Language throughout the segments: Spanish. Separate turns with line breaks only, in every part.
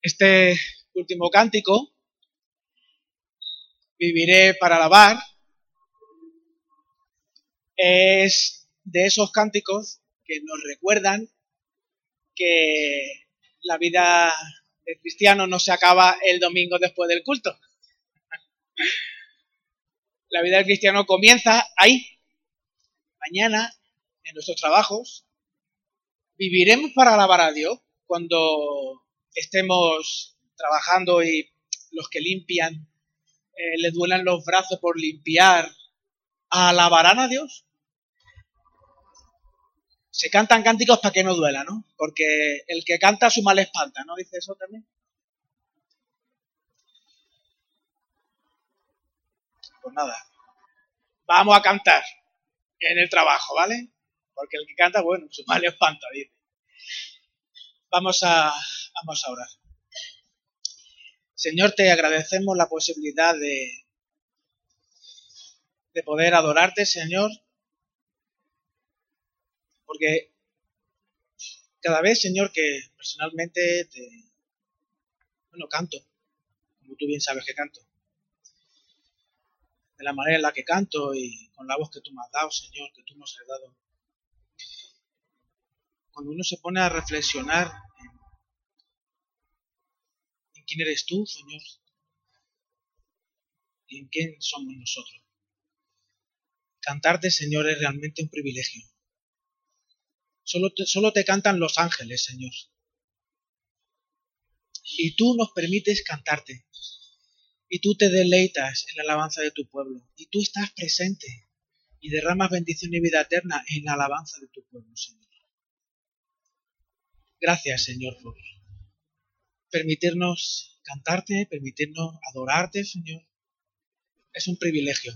Este último cántico, Viviré para alabar, es de esos cánticos que nos recuerdan que la vida del cristiano no se acaba el domingo después del culto. La vida del cristiano comienza ahí, mañana, en nuestros trabajos. Viviremos para alabar a Dios cuando estemos trabajando y los que limpian eh, les duelan los brazos por limpiar, ¿alabarán a Dios? Se cantan cánticos para que no duela, ¿no? Porque el que canta su mal espanta, ¿no? Dice eso también. Pues nada, vamos a cantar en el trabajo, ¿vale? Porque el que canta, bueno, su mal espanta, dice. Vamos a, vamos a orar. Señor, te agradecemos la posibilidad de, de poder adorarte, Señor, porque cada vez, Señor, que personalmente te, bueno, canto, como tú bien sabes que canto, de la manera en la que canto y con la voz que tú me has dado, Señor, que tú nos has dado. Cuando uno se pone a reflexionar quién eres tú, Señor, y en quién somos nosotros. Cantarte, Señor, es realmente un privilegio. Solo solo te cantan los ángeles, Señor. Y tú nos permites cantarte. Y tú te deleitas en la alabanza de tu pueblo. Y tú estás presente y derramas bendición y vida eterna en la alabanza de tu pueblo, Señor. Gracias, Señor, por permitirnos cantarte, permitirnos adorarte, Señor. Es un privilegio.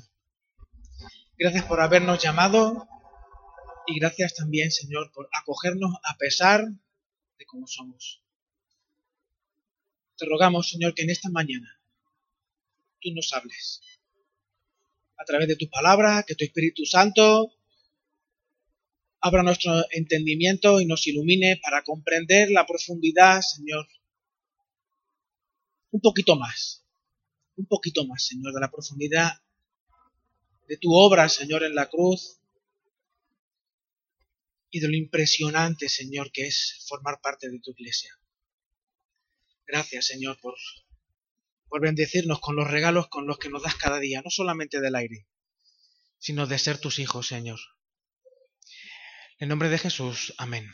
Gracias por habernos llamado y gracias también, Señor, por acogernos a pesar de cómo somos. Te rogamos, Señor, que en esta mañana tú nos hables a través de tu palabra, que tu Espíritu Santo abra nuestro entendimiento y nos ilumine para comprender la profundidad, Señor, un poquito más, un poquito más, Señor, de la profundidad de tu obra, Señor, en la cruz y de lo impresionante, Señor, que es formar parte de tu iglesia. Gracias, Señor, por, por bendecirnos con los regalos con los que nos das cada día, no solamente del aire, sino de ser tus hijos, Señor. En nombre de Jesús, amén.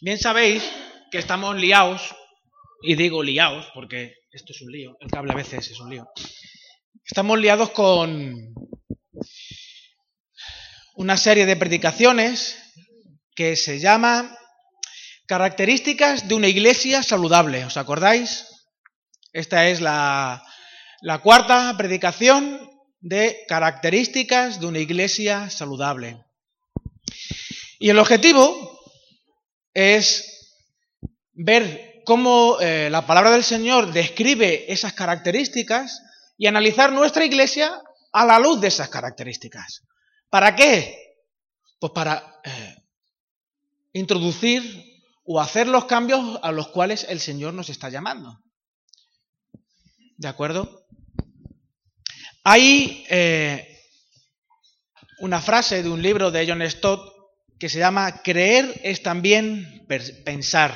Bien sabéis que estamos liados y digo liados porque esto es un lío, el cable a veces es un lío. Estamos liados con una serie de predicaciones que se llama Características de una iglesia saludable. ¿Os acordáis? Esta es la cuarta predicación de características de una iglesia saludable. Y el objetivo es ver cómo eh, la palabra del Señor describe esas características y analizar nuestra iglesia a la luz de esas características. ¿Para qué? Pues para eh, introducir o hacer los cambios a los cuales el Señor nos está llamando. ¿De acuerdo? Hay eh, una frase de un libro de John Stott que se llama Creer es también pensar.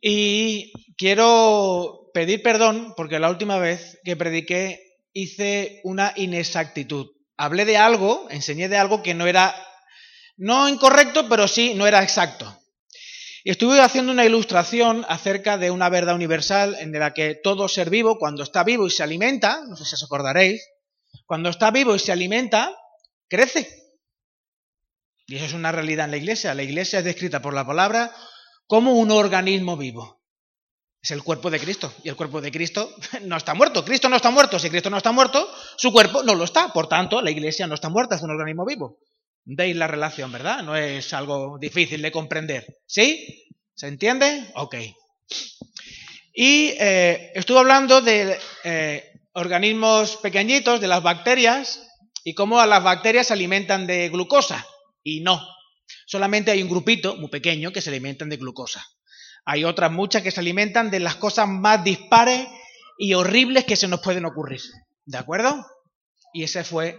Y quiero pedir perdón porque la última vez que prediqué hice una inexactitud. Hablé de algo, enseñé de algo que no era, no incorrecto, pero sí no era exacto. Y estuve haciendo una ilustración acerca de una verdad universal en la que todo ser vivo, cuando está vivo y se alimenta, no sé si os acordaréis, cuando está vivo y se alimenta, crece. Y eso es una realidad en la iglesia. La iglesia es descrita por la palabra como un organismo vivo. Es el cuerpo de Cristo. Y el cuerpo de Cristo no está muerto. Cristo no está muerto. Si Cristo no está muerto, su cuerpo no lo está. Por tanto, la iglesia no está muerta, es un organismo vivo. Veis la relación, ¿verdad? No es algo difícil de comprender. ¿Sí? ¿Se entiende? Ok. Y eh, estuve hablando de eh, organismos pequeñitos, de las bacterias, y cómo las bacterias se alimentan de glucosa. Y no, Solamente hay un grupito muy pequeño que se alimentan de glucosa. Hay otras muchas que se alimentan de las cosas más dispares y horribles que se nos pueden ocurrir. ¿De acuerdo? Y esa fue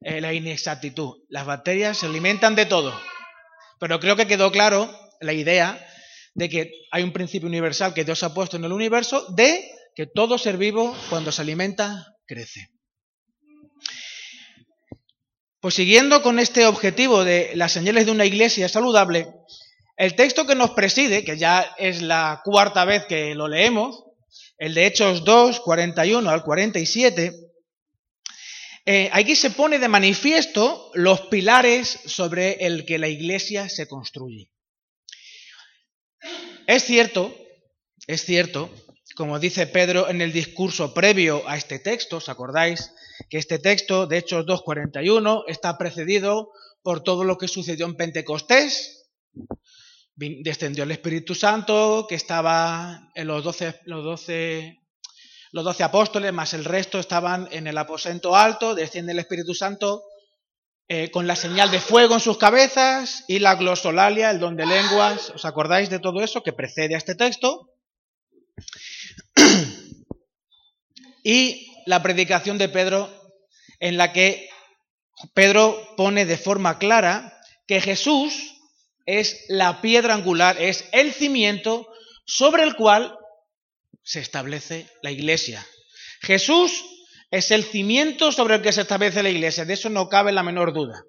eh, la inexactitud. Las bacterias se alimentan de todo. Pero creo que quedó claro la idea de que hay un principio universal que Dios ha puesto en el universo de que todo ser vivo, cuando se alimenta, crece. Pues siguiendo con este objetivo de las señales de una iglesia saludable, el texto que nos preside, que ya es la cuarta vez que lo leemos, el de Hechos 2, 41 al 47, eh, aquí se pone de manifiesto los pilares sobre el que la iglesia se construye. Es cierto, es cierto, como dice Pedro en el discurso previo a este texto, ¿os acordáis? Que este texto, de Hechos 2.41, está precedido por todo lo que sucedió en Pentecostés. Descendió el Espíritu Santo, que estaba en los doce, los doce, apóstoles, más el resto estaban en el aposento alto, desciende el Espíritu Santo eh, con la señal de fuego en sus cabezas y la glosolalia, el don de lenguas. ¿Os acordáis de todo eso que precede a este texto? Y la predicación de Pedro en la que Pedro pone de forma clara que Jesús es la piedra angular, es el cimiento sobre el cual se establece la iglesia. Jesús es el cimiento sobre el que se establece la iglesia, de eso no cabe la menor duda.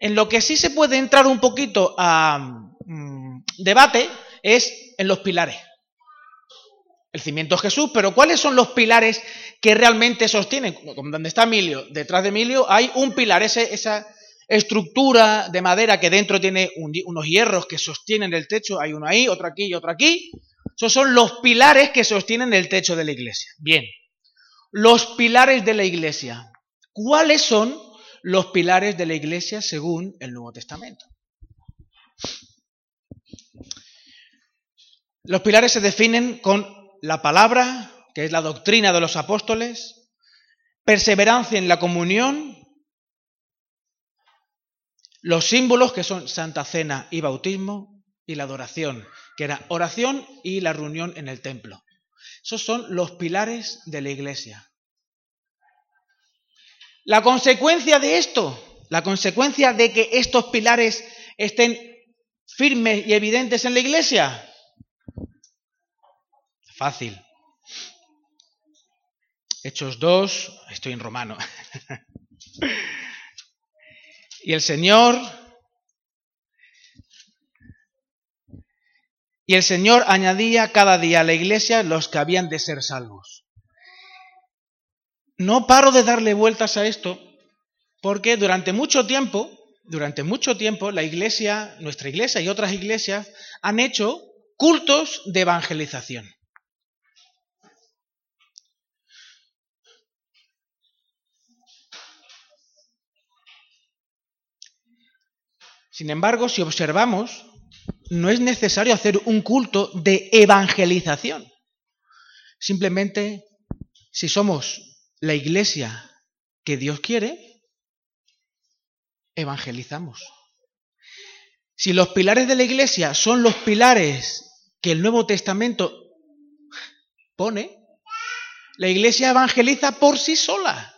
En lo que sí se puede entrar un poquito a mm, debate es en los pilares. El cimiento es Jesús, pero ¿cuáles son los pilares que realmente sostienen? Como donde está Emilio, detrás de Emilio hay un pilar, esa estructura de madera que dentro tiene unos hierros que sostienen el techo, hay uno ahí, otro aquí y otro aquí. Esos son los pilares que sostienen el techo de la iglesia. Bien, los pilares de la iglesia. ¿Cuáles son los pilares de la iglesia según el Nuevo Testamento? Los pilares se definen con la palabra, que es la doctrina de los apóstoles, perseverancia en la comunión, los símbolos que son Santa Cena y bautismo, y la adoración, que era oración y la reunión en el templo. Esos son los pilares de la iglesia. La consecuencia de esto, la consecuencia de que estos pilares estén firmes y evidentes en la iglesia. Fácil. Hechos 2, estoy en romano. y el Señor Y el Señor añadía cada día a la iglesia los que habían de ser salvos. No paro de darle vueltas a esto porque durante mucho tiempo, durante mucho tiempo, la iglesia, nuestra iglesia y otras iglesias han hecho cultos de evangelización. Sin embargo, si observamos, no es necesario hacer un culto de evangelización. Simplemente, si somos la iglesia que Dios quiere, evangelizamos. Si los pilares de la iglesia son los pilares que el Nuevo Testamento pone, la iglesia evangeliza por sí sola.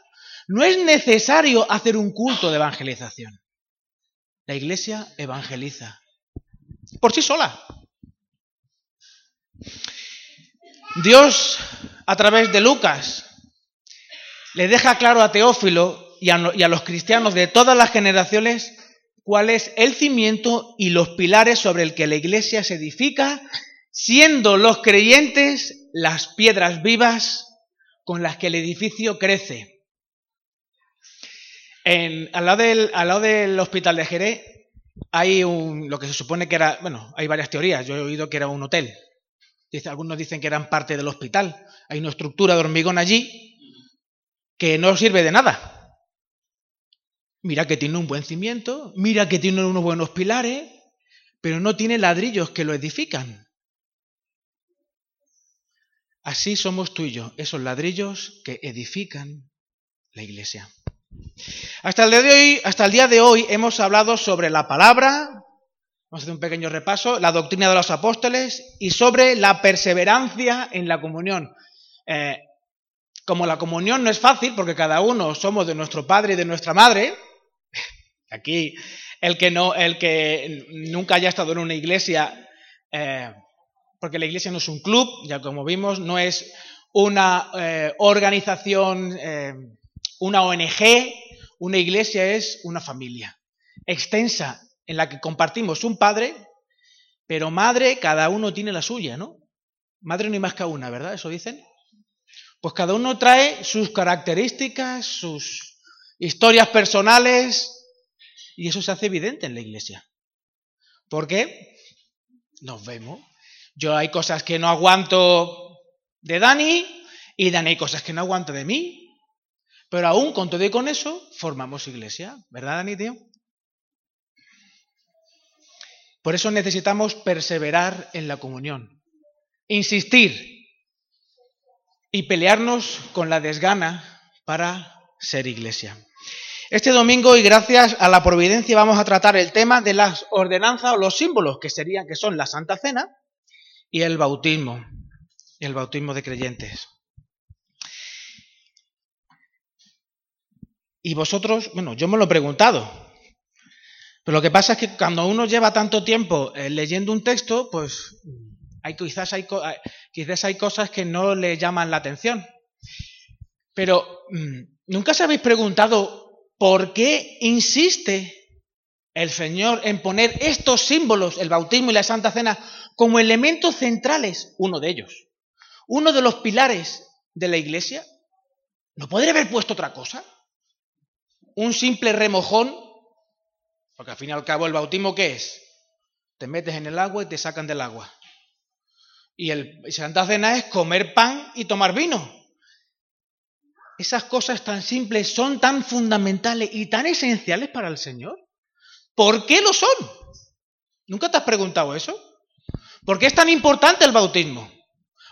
No es necesario hacer un culto de evangelización. La iglesia evangeliza por sí sola. Dios, a través de Lucas, le deja claro a Teófilo y a, los cristianos de todas las generaciones cuál es el cimiento y los pilares sobre el que la iglesia se edifica, siendo los creyentes las piedras vivas con las que el edificio crece. En, al, lado del, hospital de Jerez hay un, lo que se supone que era, bueno, hay varias teorías, yo he oído que era un hotel. Algunos dicen que eran parte del hospital. Hay una estructura de hormigón allí que no sirve de nada. Mira que tiene un buen cimiento, mira que tiene unos buenos pilares, pero no tiene ladrillos que lo edifican. Así somos tú y yo, esos ladrillos que edifican la iglesia. Hasta el, día de hoy, hemos hablado sobre la palabra, Vamos a hacer un pequeño repaso, la doctrina de los apóstoles y sobre la perseverancia en la comunión. Eh, como la comunión no es fácil, porque cada uno somos de nuestro padre y de nuestra madre, aquí el que, no, el que nunca haya estado en una iglesia, eh, porque la iglesia no es un club, ya como vimos, no es una eh, organización, una ONG, una iglesia es una familia extensa en la que compartimos un padre, pero madre, cada uno tiene la suya, ¿no? Madre no hay más que una, ¿verdad? Eso dicen. Pues cada uno trae sus características, sus historias personales, y eso se hace evidente en la iglesia. ¿Por qué? Nos vemos. Yo hay cosas que no aguanto de Dani, y Dani hay cosas que no aguanto de mí. Pero aún con todo y con eso, formamos iglesia. ¿Verdad, Dani? Por eso necesitamos perseverar en la comunión, insistir y pelearnos con la desgana para ser iglesia. Este domingo y gracias a la providencia vamos a tratar el tema de las ordenanzas o los símbolos que serían que son la Santa Cena y el bautismo, el bautismo de creyentes. Y vosotros, bueno, yo me lo he preguntado, pero lo que pasa es que cuando uno lleva tanto tiempo eh, leyendo un texto, pues quizás, hay, quizás hay cosas que no le llaman la atención. Pero mm, ¿nunca os habéis preguntado por qué insiste el Señor en poner estos símbolos, el bautismo y la Santa Cena, como elementos centrales, uno de ellos, uno de los pilares de la Iglesia? ¿No podría haber puesto otra cosa? ¿Un simple remojón porque al fin y al cabo el bautismo ¿qué es? Te metes en el agua y te sacan del agua. Y el Santa Cena es comer pan y tomar vino. Esas cosas tan simples son tan fundamentales y tan esenciales para el Señor. ¿Por qué lo son? ¿Nunca te has preguntado eso? ¿Por qué es tan importante el bautismo?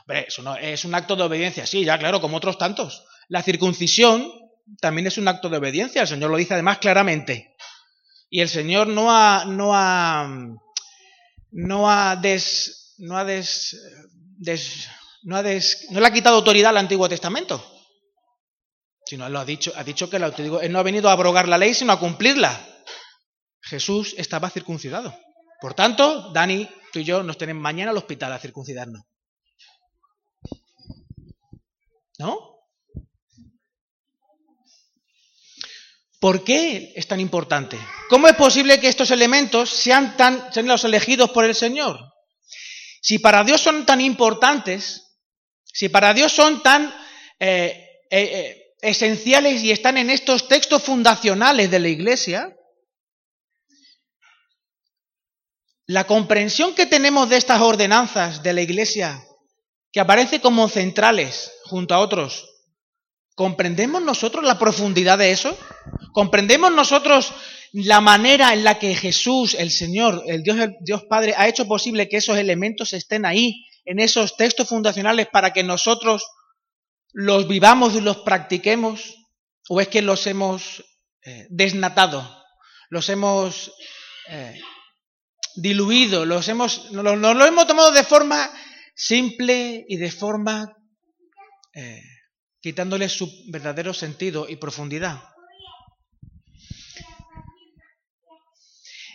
Hombre, es un acto de obediencia, sí, ya claro, como otros tantos. La circuncisión también es un acto de obediencia, el Señor lo dice además claramente. Y el Señor no ha, no ha, no ha des, no ha des, no ha des, no le ha quitado autoridad al Antiguo Testamento. Sino lo ha dicho, ha dicho que él no ha venido a abrogar la ley, sino a cumplirla. Jesús estaba circuncidado. Por tanto, Dani, tú y yo nos tenemos mañana al hospital a circuncidarnos. ¿No? ¿Por qué es tan importante? ¿Cómo es posible que estos elementos sean, tan, sean los elegidos por el Señor? Si para Dios son tan importantes, si para Dios son tan eh, eh, eh, esenciales y están en estos textos fundacionales de la Iglesia, la comprensión que tenemos de estas ordenanzas de la Iglesia, que aparece como centrales junto a otros, ¿comprendemos nosotros la profundidad de eso? ¿Comprendemos nosotros la manera en la que Jesús, el Señor, el Dios, el Dios Padre, ha hecho posible que esos elementos estén ahí, en esos textos fundacionales, para que nosotros los vivamos y los practiquemos? ¿O es que los hemos eh, desnatado, los hemos eh, diluido, los hemos, nos, lo hemos tomado de forma simple y de forma eh, quitándole su verdadero sentido y profundidad?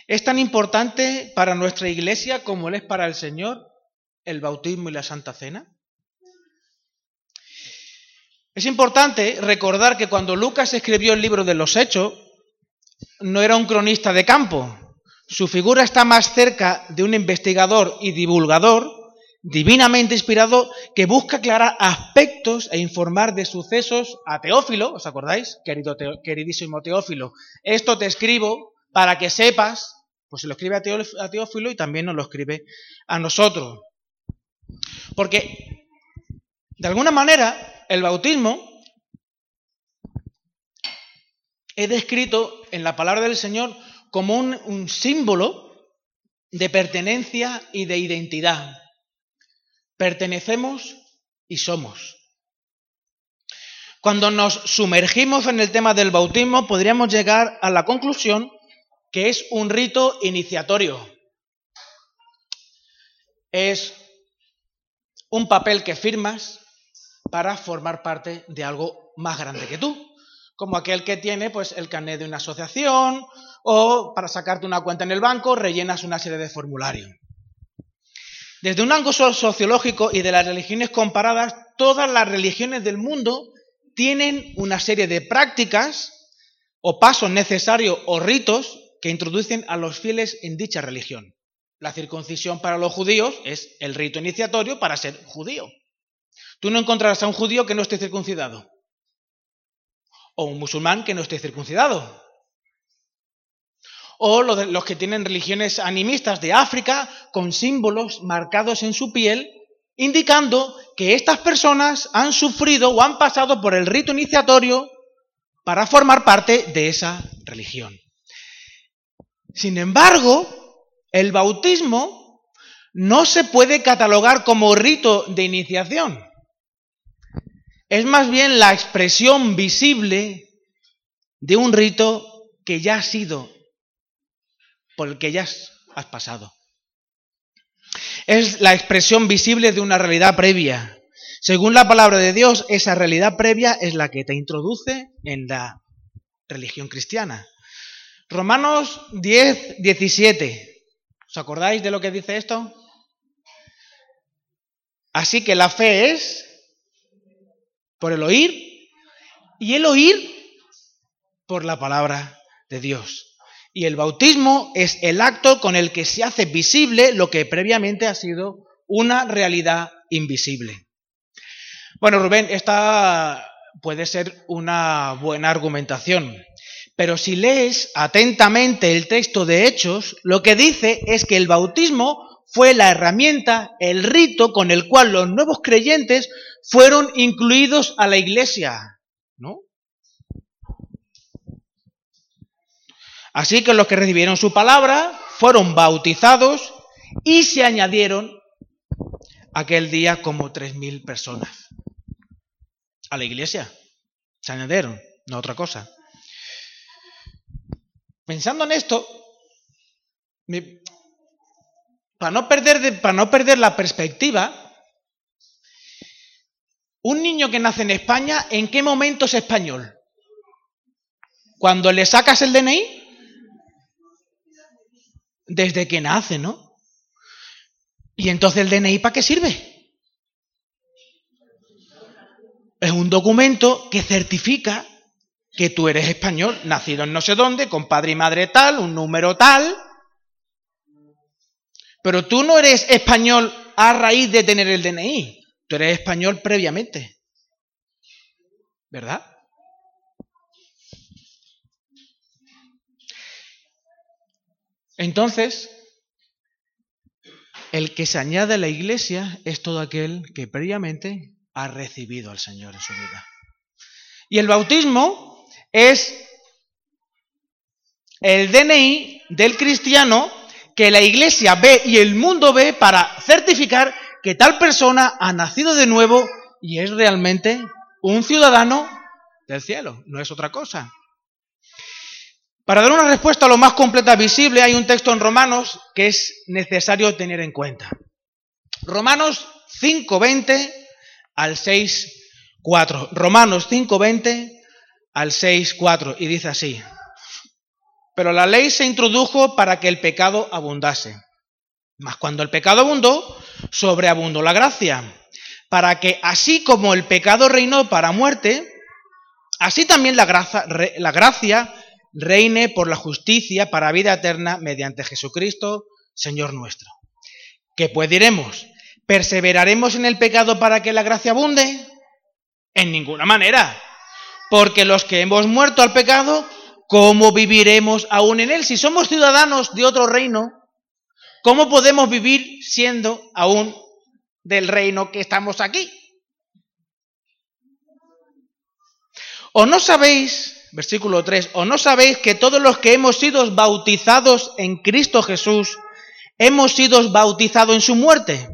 ¿Es tan importante para nuestra iglesia como lo es para el Señor el bautismo y la Santa Cena? Es importante recordar que cuando Lucas escribió el libro de los Hechos, no era un cronista de campo. Su figura está más cerca de un investigador y divulgador divinamente inspirado que busca aclarar aspectos e informar de sucesos a Teófilo, ¿os acordáis? Querido queridísimo Teófilo, esto te escribo para que sepas pues se lo escribe a Teófilo y también nos lo escribe a nosotros. Porque, de alguna manera, el bautismo es descrito en la palabra del Señor como un, un símbolo de pertenencia y de identidad. Pertenecemos y somos. Cuando nos sumergimos en el tema del bautismo, podríamos llegar a la conclusión que es un rito iniciatorio. es un papel que firmas para formar parte de algo más grande que tú, como aquel que tiene pues el carnet de una asociación o para sacarte una cuenta en el banco rellenas una serie de formularios. Desde un ángulo sociológico y de las religiones comparadas, todas las religiones del mundo tienen una serie de prácticas o pasos necesarios o ritos que introducen a los fieles en dicha religión. La circuncisión para los judíos es el rito iniciatorio para ser judío. Tú no encontrarás a un judío que no esté circuncidado. O un musulmán que no esté circuncidado. O los que tienen religiones animistas de África con símbolos marcados en su piel, indicando que estas personas han sufrido o han pasado por el rito iniciatorio para formar parte de esa religión. Sin embargo, el bautismo no se puede catalogar como rito de iniciación. Es más bien la expresión visible de un rito que ya ha sido, por el que ya has pasado. Es la expresión visible de una realidad previa. Según la palabra de Dios, esa realidad previa es la que te introduce en la religión cristiana. Romanos 10, 17. ¿Os acordáis de lo que dice esto? Así que la fe es por el oír y el oír por la palabra de Dios. Y el bautismo es el acto con el que se hace visible lo que previamente ha sido una realidad invisible. Bueno, Rubén, esta puede ser una buena argumentación. Pero si lees atentamente el texto de Hechos, lo que dice es que el bautismo fue la herramienta, el rito con el cual los nuevos creyentes fueron incluidos a la iglesia, ¿no? Así que los que recibieron su palabra fueron bautizados y se añadieron aquel día como tres mil personas a la iglesia. Se añadieron, no otra cosa. Pensando en esto, para, no perder para no perder la perspectiva, un niño que nace en España, ¿en qué momento es español? Cuando le sacas el DNI, desde que nace, ¿no? ¿Y entonces el DNI para qué sirve? Es un documento que certifica que tú eres español, nacido en no sé dónde, con padre y madre tal, un número tal. Pero tú no eres español a raíz de tener el DNI, tú eres español previamente. ¿Verdad? Entonces, el que se añade a la iglesia es todo aquel que previamente ha recibido al Señor en su vida. Y el bautismo es el DNI del cristiano que la iglesia ve y el mundo ve para certificar que tal persona ha nacido de nuevo y es realmente un ciudadano del cielo, no es otra cosa. Para dar una respuesta lo más completa visible hay un texto en Romanos que es necesario tener en cuenta. Romanos 5.20 al 6.4. Romanos 5.20 al 6.4 y dice así, pero la ley se introdujo para que el pecado abundase. Mas cuando el pecado abundó, sobreabundó la gracia, para que así como el pecado reinó para muerte, así también la gracia, la gracia reine por la justicia para vida eterna mediante Jesucristo, Señor nuestro. ¿Qué pues diremos? ¿Perseveraremos en el pecado para que la gracia abunde? En ninguna manera. Porque los que hemos muerto al pecado, ¿cómo viviremos aún en él? Si somos ciudadanos de otro reino, ¿cómo podemos vivir siendo aún del reino que estamos aquí? ¿O no sabéis, versículo 3, o no sabéis que todos los que hemos sido bautizados en Cristo Jesús, hemos sido bautizados en su muerte?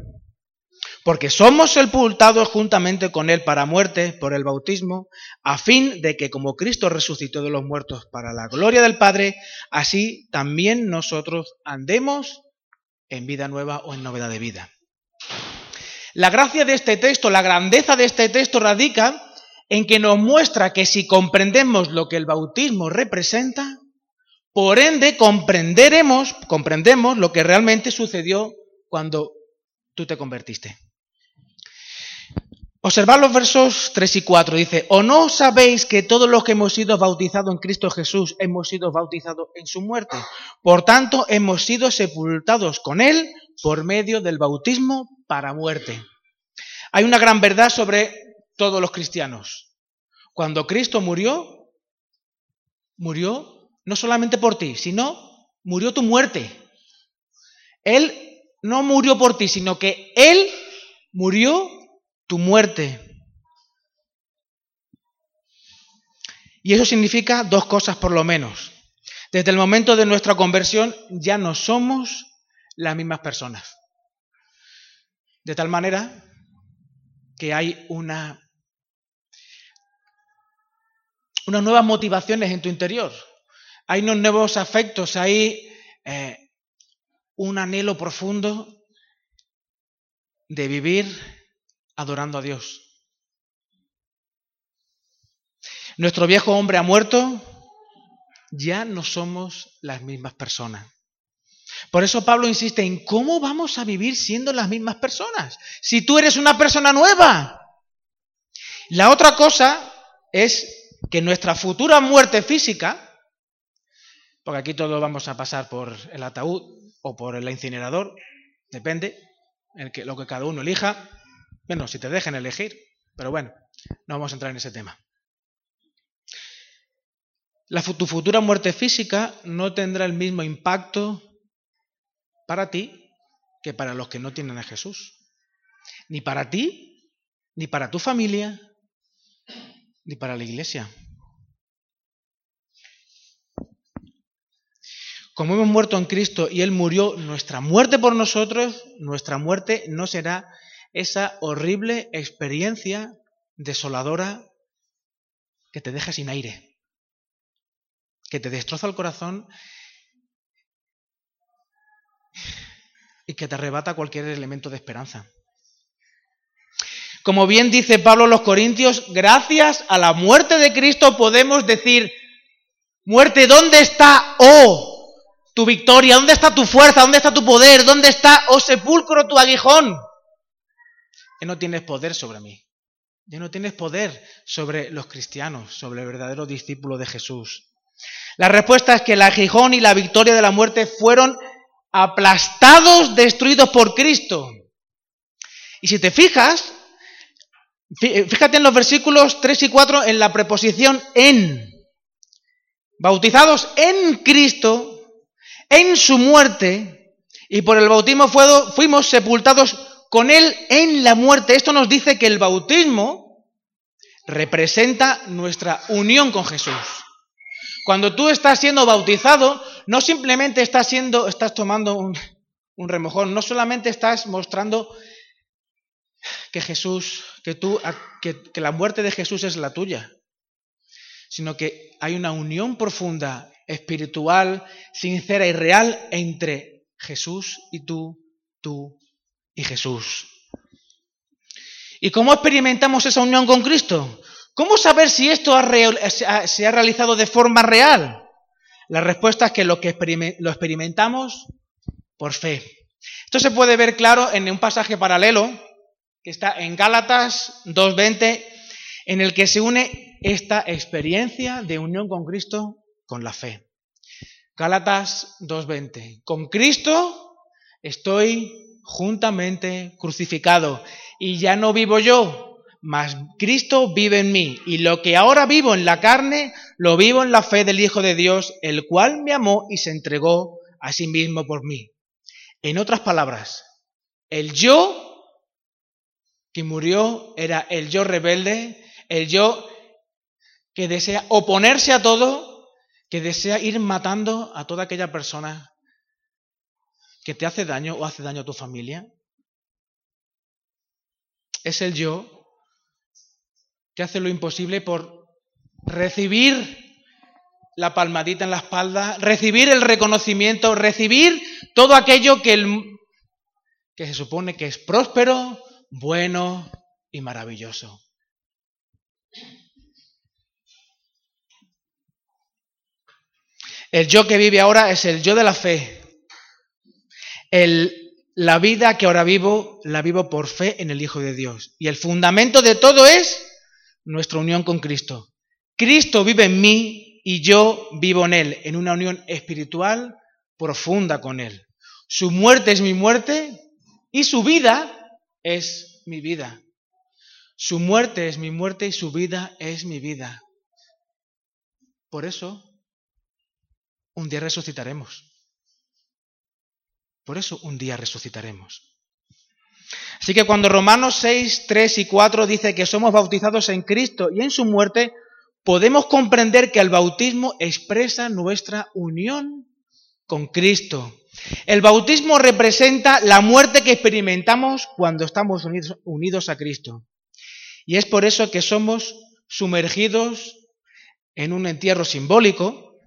porque somos sepultados juntamente con Él para muerte por el bautismo, a fin de que como Cristo resucitó de los muertos para la gloria del Padre, así también nosotros andemos en vida nueva o en novedad de vida. La gracia de este texto, la grandeza de este texto radica en que nos muestra que si comprendemos lo que el bautismo representa, por ende comprenderemos, comprendemos lo que realmente sucedió cuando tú te convertiste. Observad los versos 3 y 4. Dice, ¿o no sabéis que todos los que hemos sido bautizados en Cristo Jesús hemos sido bautizados en su muerte? Por tanto, hemos sido sepultados con Él por medio del bautismo para muerte. Hay una gran verdad sobre todos los cristianos. Cuando Cristo murió, murió no solamente por ti, sino murió tu muerte. Él no murió por ti, sino que Él murió tu muerte. Y eso significa dos cosas por lo menos. Desde el momento de nuestra conversión ya no somos las mismas personas. De tal manera que hay una, unas nuevas motivaciones en tu interior. Hay unos nuevos afectos, hay eh, un anhelo profundo de vivir adorando a Dios. Nuestro viejo hombre ha muerto, ya no somos las mismas personas. Por eso Pablo insiste en cómo vamos a vivir siendo las mismas personas, si tú eres una persona nueva. La otra cosa es que nuestra futura muerte física, porque aquí todos vamos a pasar por el ataúd o por el incinerador, depende, el que, lo que cada uno elija, bueno, si te dejan elegir, pero bueno, no vamos a entrar en ese tema. La, tu futura muerte física no tendrá el mismo impacto para ti que para los que no tienen a Jesús. Ni para ti, ni para tu familia, ni para la iglesia. Como hemos muerto en Cristo y Él murió nuestra muerte por nosotros, nuestra muerte no será esa horrible experiencia desoladora que te deja sin aire, que te destroza el corazón y que te arrebata cualquier elemento de esperanza. Como bien dice Pablo a los Corintios, gracias a la muerte de Cristo podemos decir, muerte, ¿dónde está, oh, tu victoria? ¿Dónde está tu fuerza? ¿Dónde está tu poder? ¿Dónde está, oh sepulcro, tu aguijón? Ya no tienes poder sobre mí. Ya no tienes poder sobre los cristianos, sobre el verdadero discípulo de Jesús. La respuesta es que el aguijón y la victoria de la muerte fueron aplastados, destruidos por Cristo. Y si te fijas, fíjate en los versículos 3 y 4 en la preposición en. Bautizados en Cristo, en su muerte, y por el bautismo fuimos sepultados con Él en la muerte. Esto nos dice que el bautismo representa nuestra unión con Jesús. Cuando tú estás siendo bautizado, no simplemente estás siendo, estás tomando un, remojón, no solamente estás mostrando que Jesús, que tú, que, que la muerte de Jesús es la tuya, sino que hay una unión profunda, espiritual, sincera y real entre Jesús y tú, tú y Jesús. ¿Y cómo experimentamos esa unión con Cristo? ¿Cómo saber si esto se ha realizado de forma real? La respuesta es que lo, que lo experimentamos por fe. Esto se puede ver claro en un pasaje paralelo que está en Gálatas 2.20, en el que se une esta experiencia de unión con Cristo con la fe. Gálatas 2.20. Con Cristo estoy juntamente crucificado. Y ya no vivo yo, mas Cristo vive en mí. Y lo que ahora vivo en la carne, lo vivo en la fe del Hijo de Dios, el cual me amó y se entregó a sí mismo por mí. En otras palabras, el yo que murió era el yo rebelde, el yo que desea oponerse a todo, que desea ir matando a toda aquella persona que te hace daño o hace daño a tu familia? Es el yo que hace lo imposible por recibir la palmadita en la espalda, recibir el reconocimiento, recibir todo aquello que el, que se supone que es próspero, bueno y maravilloso. El yo que vive ahora es el yo de la fe. El, la vida que ahora vivo, la vivo por fe en el Hijo de Dios. Y el fundamento de todo es nuestra unión con Cristo. Cristo vive en mí y yo vivo en Él, en una unión espiritual profunda con Él. Su muerte es mi muerte y su vida es mi vida. Su muerte es mi muerte y su vida es mi vida. Por eso, un día resucitaremos. Por eso un día resucitaremos. Así que cuando Romanos 6, 3 y 4 dice que somos bautizados en Cristo y en su muerte, podemos comprender que el bautismo expresa nuestra unión con Cristo. El bautismo representa la muerte que experimentamos cuando estamos unidos, a Cristo. Y es por eso que somos sumergidos en un entierro simbólico,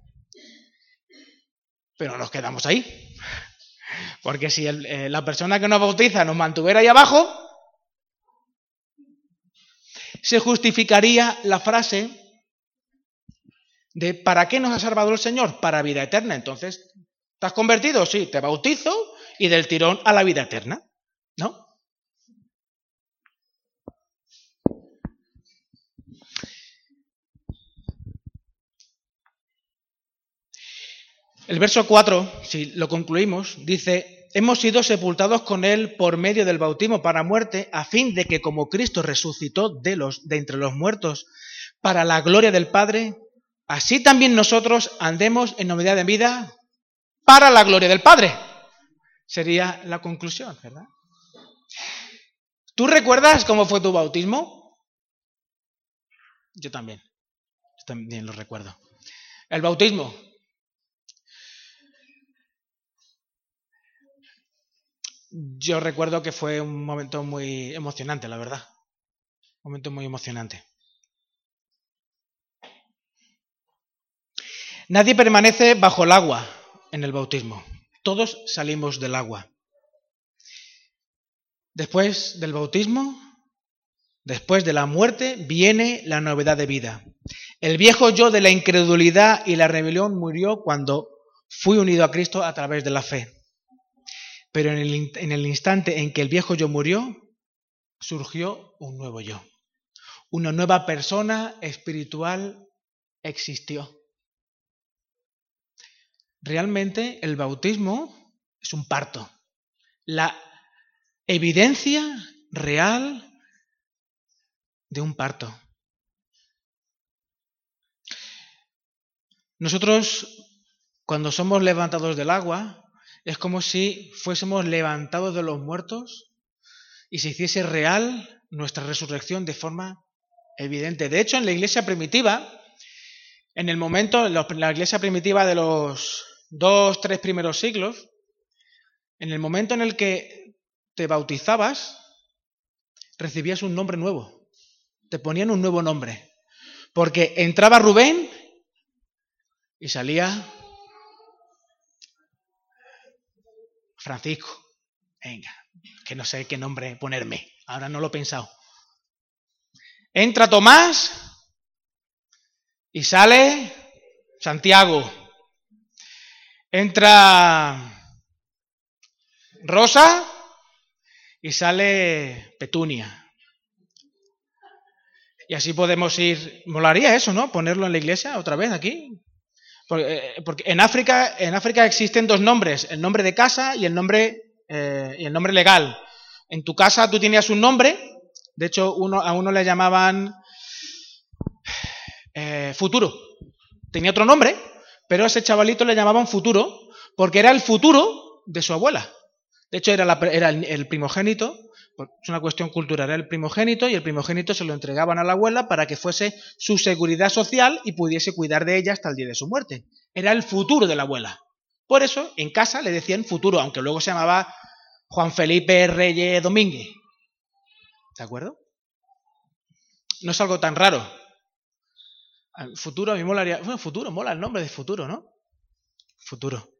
pero nos quedamos ahí. Porque si eh, la persona que nos bautiza nos mantuviera ahí abajo, se justificaría la frase de ¿para qué nos ha salvado el Señor? Para vida eterna. Entonces, ¿te has convertido? Sí, te bautizo y del tirón a la vida eterna. ¿No? El verso 4, si lo concluimos, dice, hemos sido sepultados con él por medio del bautismo para muerte, a fin de que como Cristo resucitó de, los, de entre los muertos para la gloria del Padre, así también nosotros andemos en novedad de vida para la gloria del Padre. Sería la conclusión, ¿verdad? ¿Tú recuerdas cómo fue tu bautismo? Yo también. También lo recuerdo. El bautismo, Yo recuerdo que fue un momento muy emocionante, la verdad. Un momento muy emocionante. Nadie permanece bajo el agua en el bautismo. Todos salimos del agua. Después del bautismo, después de la muerte, viene la novedad de vida. El viejo yo de la incredulidad y la rebelión murió cuando fui unido a Cristo a través de la fe. Pero en el, instante en que el viejo yo murió, surgió un nuevo yo. Una nueva persona espiritual existió. Realmente el bautismo es un parto. La evidencia real de un parto. Nosotros, cuando somos levantados del agua, es como si fuésemos levantados de los muertos y se hiciese real nuestra resurrección de forma evidente. De hecho, en la iglesia primitiva, en el momento, en la iglesia primitiva de los dos, tres primeros siglos, en el momento en el que te bautizabas, recibías un nombre nuevo. Te ponían un nuevo nombre. Porque entraba Rubén y salía Francisco. Venga, que no sé qué nombre ponerme. Ahora no lo he pensado. Entra Tomás y sale Santiago. Entra Rosa y sale Petunia. Y así podemos ir. Molaría eso, ¿no? Ponerlo en la iglesia otra vez aquí. Eh, porque, en, África, en África existen dos nombres, el nombre de casa y el nombre, eh, y el nombre legal. En tu casa tú tenías un nombre, de hecho uno, a uno le llamaban eh, futuro. Tenía otro nombre, pero ese chavalito le llamaban futuro porque era el futuro de su abuela. De hecho era, era el primogénito es una cuestión cultural, era el primogénito y el primogénito se lo entregaban a la abuela para que fuese su seguridad social y pudiese cuidar de ella hasta el día de su muerte. Era el futuro de la abuela. Por eso en casa le decían futuro, aunque luego se llamaba Juan Felipe Reyes Domínguez. ¿De acuerdo? No es algo tan raro. Futuro a mí molaría. Bueno, futuro, mola el nombre de futuro, ¿no? Futuro.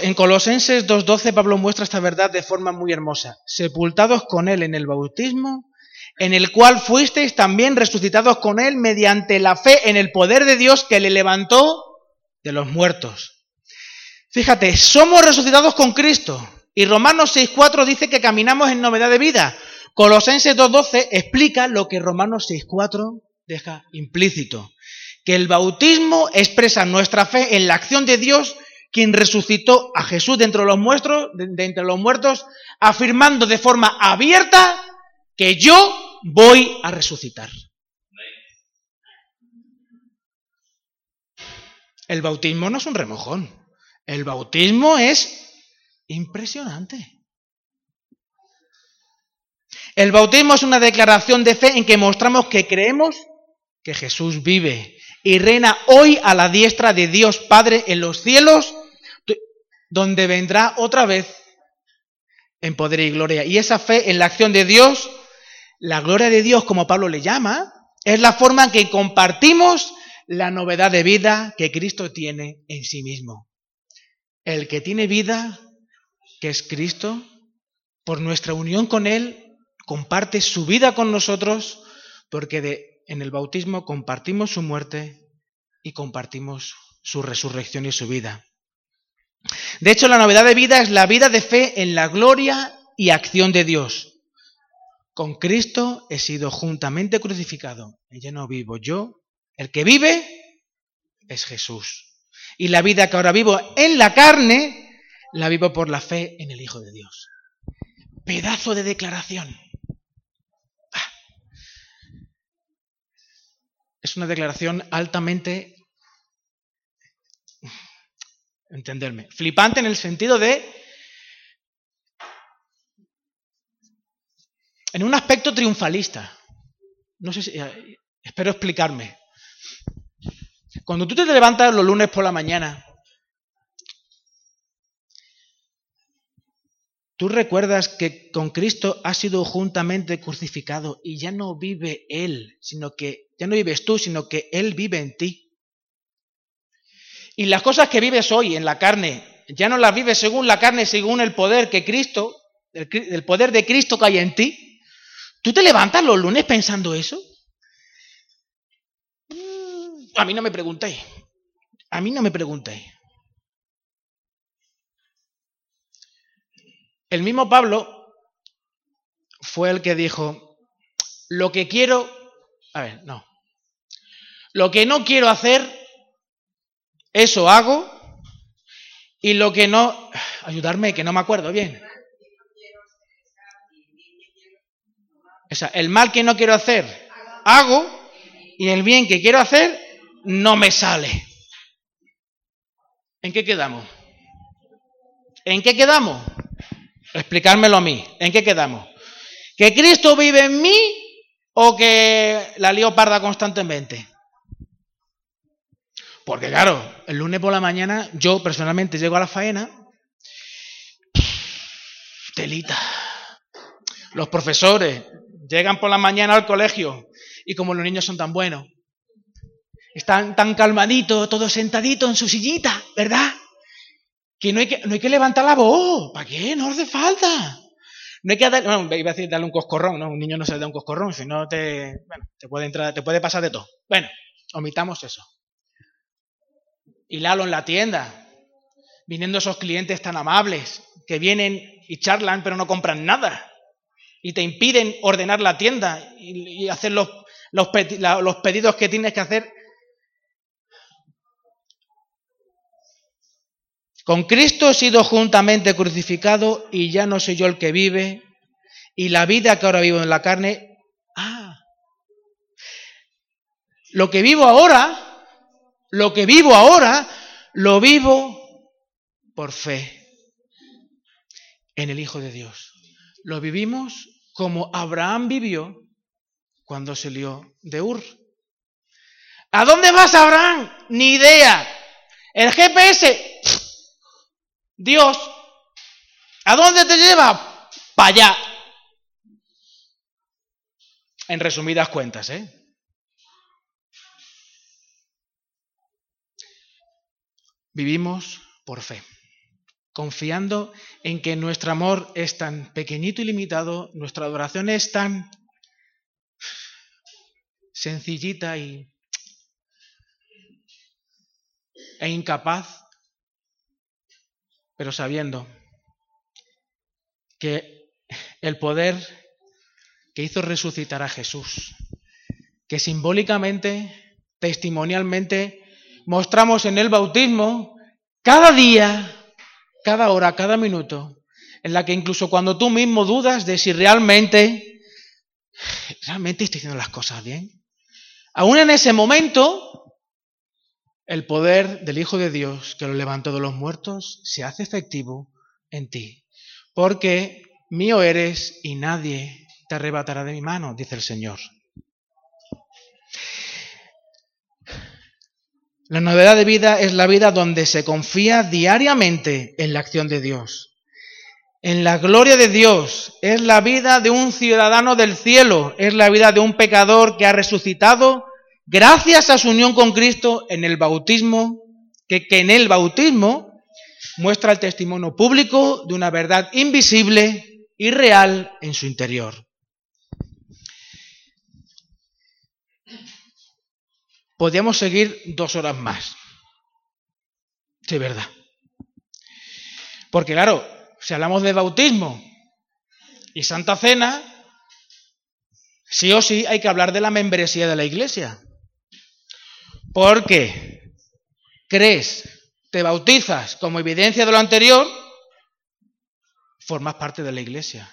En Colosenses 2.12 Pablo muestra esta verdad de forma muy hermosa. Sepultados con Él en el bautismo, en el cual fuisteis también resucitados con Él mediante la fe en el poder de Dios que le levantó de los muertos. Fíjate, somos resucitados con Cristo. Y Romanos 6.4 dice que caminamos en novedad de vida. Colosenses 2.12 explica lo que Romanos 6.4 deja implícito. Que el bautismo expresa nuestra fe en la acción de Dios quien resucitó a Jesús de muertos, de entre los muertos, afirmando de forma abierta que yo voy a resucitar. El bautismo no es un remojón. El bautismo es impresionante. El bautismo es una declaración de fe en que mostramos que creemos que Jesús vive y reina hoy a la diestra de Dios Padre en los cielos, donde vendrá otra vez en poder y gloria. Y esa fe en la acción de Dios, la gloria de Dios, como Pablo le llama, es la forma en que compartimos la novedad de vida que Cristo tiene en sí mismo. El que tiene vida, que es Cristo, por nuestra unión con Él, comparte su vida con nosotros, porque en el bautismo compartimos su muerte y compartimos su resurrección y su vida. De hecho, la novedad de vida es la vida de fe en la gloria y acción de Dios. Con Cristo he sido juntamente crucificado. Y ya no vivo yo. El que vive es Jesús. Y la vida que ahora vivo en la carne, la vivo por la fe en el Hijo de Dios. Pedazo de declaración. Es una declaración altamente, entenderme, flipante en el sentido de, en un aspecto triunfalista. No sé si, eh, espero explicarme. Cuando tú te levantas los lunes por la mañana, tú recuerdas que con Cristo has sido juntamente crucificado y ya no vive Él, sino que ya no vives tú, sino que Él vive en ti. Y las cosas que vives hoy en la carne, ya no las vives según la carne, según el poder que Cristo, el, poder de Cristo que hay en ti. ¿Tú te levantas los lunes pensando eso? A mí no me preguntéis. A mí no me preguntéis. El mismo Pablo fue el que dijo, lo que quiero, a ver, no, lo que no quiero hacer, eso hago. Y lo que no, ayudarme, que no me acuerdo bien. O sea, el mal que no quiero hacer, hago. Y el bien que quiero hacer, no me sale. ¿En qué quedamos? ¿En qué quedamos? Explicármelo a mí. ¿En qué quedamos? ¿Que Cristo vive en mí o que la lío parda constantemente? Porque claro, el lunes por la mañana yo personalmente llego a la faena, telita. Los profesores llegan por la mañana al colegio y como los niños son tan buenos, están tan calmaditos, todos sentaditos en su sillita, ¿verdad? Que no hay que, no hay que levantar la voz. ¿Para qué? No hace falta. No hay que dar, bueno, iba a decir darle un coscorrón, ¿no? Un niño no se le da un coscorrón, si no te, bueno, te puede entrar, te puede pasar de todo. Bueno, omitamos eso y Lalo en la tienda, viniendo esos clientes tan amables que vienen y charlan pero no compran nada y te impiden ordenar la tienda y, hacer los, los, los pedidos que tienes que hacer. Con Cristo he sido juntamente crucificado y ya no soy yo el que vive y la vida que ahora vivo en la carne, ah, lo que vivo ahora lo que vivo ahora, lo vivo por fe en el Hijo de Dios. Lo vivimos como Abraham vivió cuando salió de Ur. ¿A dónde vas, Abraham? Ni idea. El GPS, Dios, ¿a dónde te lleva? Para allá. En resumidas cuentas, ¿eh? Vivimos por fe. confiando en que nuestro amor es tan pequeñito y limitado, nuestra adoración es tan sencillita y e incapaz, pero sabiendo que el poder que hizo resucitar a Jesús, que simbólicamente, testimonialmente, mostramos en el bautismo cada día, cada hora, cada minuto, en la que incluso cuando tú mismo dudas de si realmente, realmente estoy haciendo las cosas bien, aún en ese momento, el poder del Hijo de Dios que lo levantó de los muertos se hace efectivo en ti. Porque mío eres y nadie te arrebatará de mi mano, dice el Señor. La novedad de vida es la vida donde se confía diariamente en la acción de Dios. En la gloria de Dios es la vida de un ciudadano del cielo, es la vida de un pecador que ha resucitado gracias a su unión con Cristo en el bautismo, que, en el bautismo muestra el testimonio público de una verdad invisible y real en su interior. Podríamos seguir dos horas más. Sí, verdad. Porque claro, si hablamos de bautismo y Santa Cena, sí o sí hay que hablar de la membresía de la iglesia. Porque crees, te bautizas como evidencia de lo anterior, formas parte de la iglesia.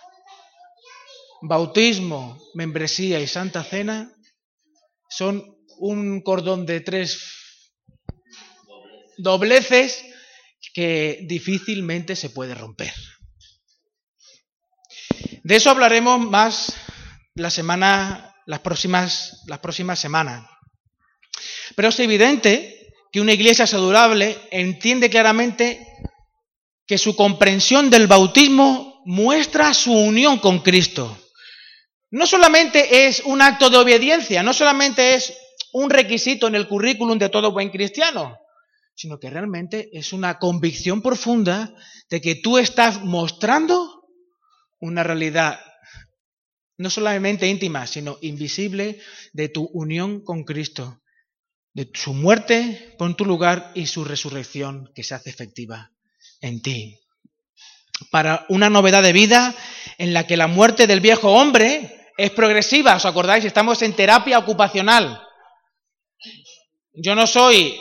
Bautismo, membresía y santa cena son un cordón de tres dobleces que difícilmente se puede romper. De eso hablaremos más la semana, las próximas, las próximas semanas. Pero es evidente que una iglesia saludable entiende claramente que su comprensión del bautismo muestra su unión con Cristo. No solamente es un acto de obediencia, no solamente es un requisito en el currículum de todo buen cristiano, sino que realmente es una convicción profunda de que tú estás mostrando una realidad no solamente íntima, sino invisible de tu unión con Cristo de su muerte por tu lugar y su resurrección que se hace efectiva en ti. Para una novedad de vida en la que la muerte del viejo hombre es progresiva, ¿os acordáis? Estamos en terapia ocupacional. Yo no soy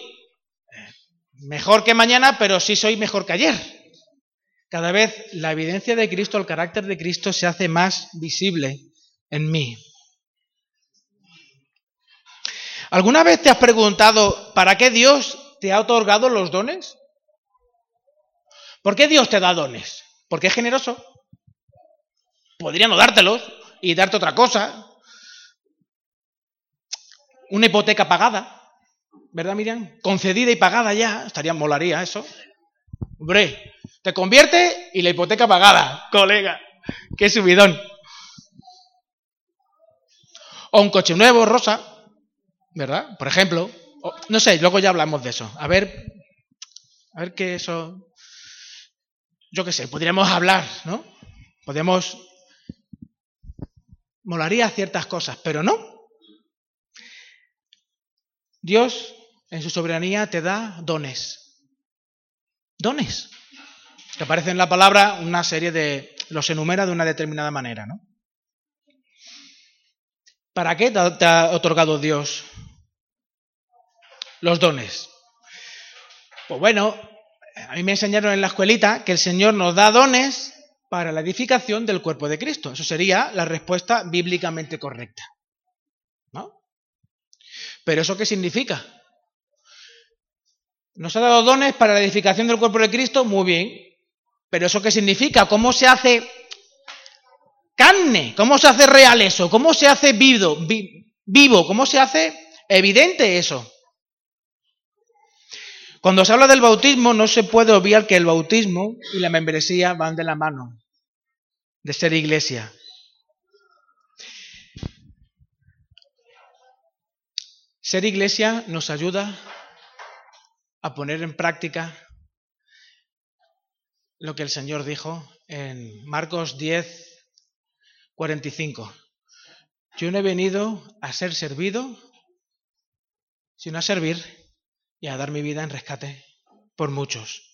mejor que mañana, pero sí soy mejor que ayer. Cada vez la evidencia de Cristo, el carácter de Cristo se hace más visible en mí. ¿Alguna vez te has preguntado para qué Dios te ha otorgado los dones? ¿Por qué Dios te da dones? ¿Porque es generoso? Podría no dártelos y darte otra cosa. Una hipoteca pagada, ¿verdad, Miriam? Concedida y pagada ya, estaría, molaría eso. Hombre, te convierte y la hipoteca pagada, colega. Qué subidón. O un coche nuevo, rosa. ¿Verdad? Por ejemplo, no sé, luego ya hablamos de eso. A ver, a ver qué eso, yo qué sé, podríamos hablar, ¿no? Podemos, molaría ciertas cosas, pero no. Dios, en su soberanía, te da dones. Dones. Que aparece en la palabra una serie de, los enumera de una determinada manera, ¿no? ¿Para qué te ha otorgado Dios los dones? Pues bueno, a mí me enseñaron en la escuelita que el Señor nos da dones para la edificación del cuerpo de Cristo. Eso sería la respuesta bíblicamente correcta. ¿No? Pero ¿eso qué significa? Nos ha dado dones para la edificación del cuerpo de Cristo, muy bien. Pero ¿eso qué significa? ¿Cómo se hace carne? ¿Cómo se hace real eso? ¿Cómo se hace vivo? vivo? ¿Cómo se hace evidente eso? Cuando se habla del bautismo, no se puede obviar que el bautismo y la membresía van de la mano de ser iglesia. Ser iglesia nos ayuda a poner en práctica lo que el Señor dijo en Marcos 10, 45. Yo no he venido a ser servido, sino a servir y a dar mi vida en rescate por muchos.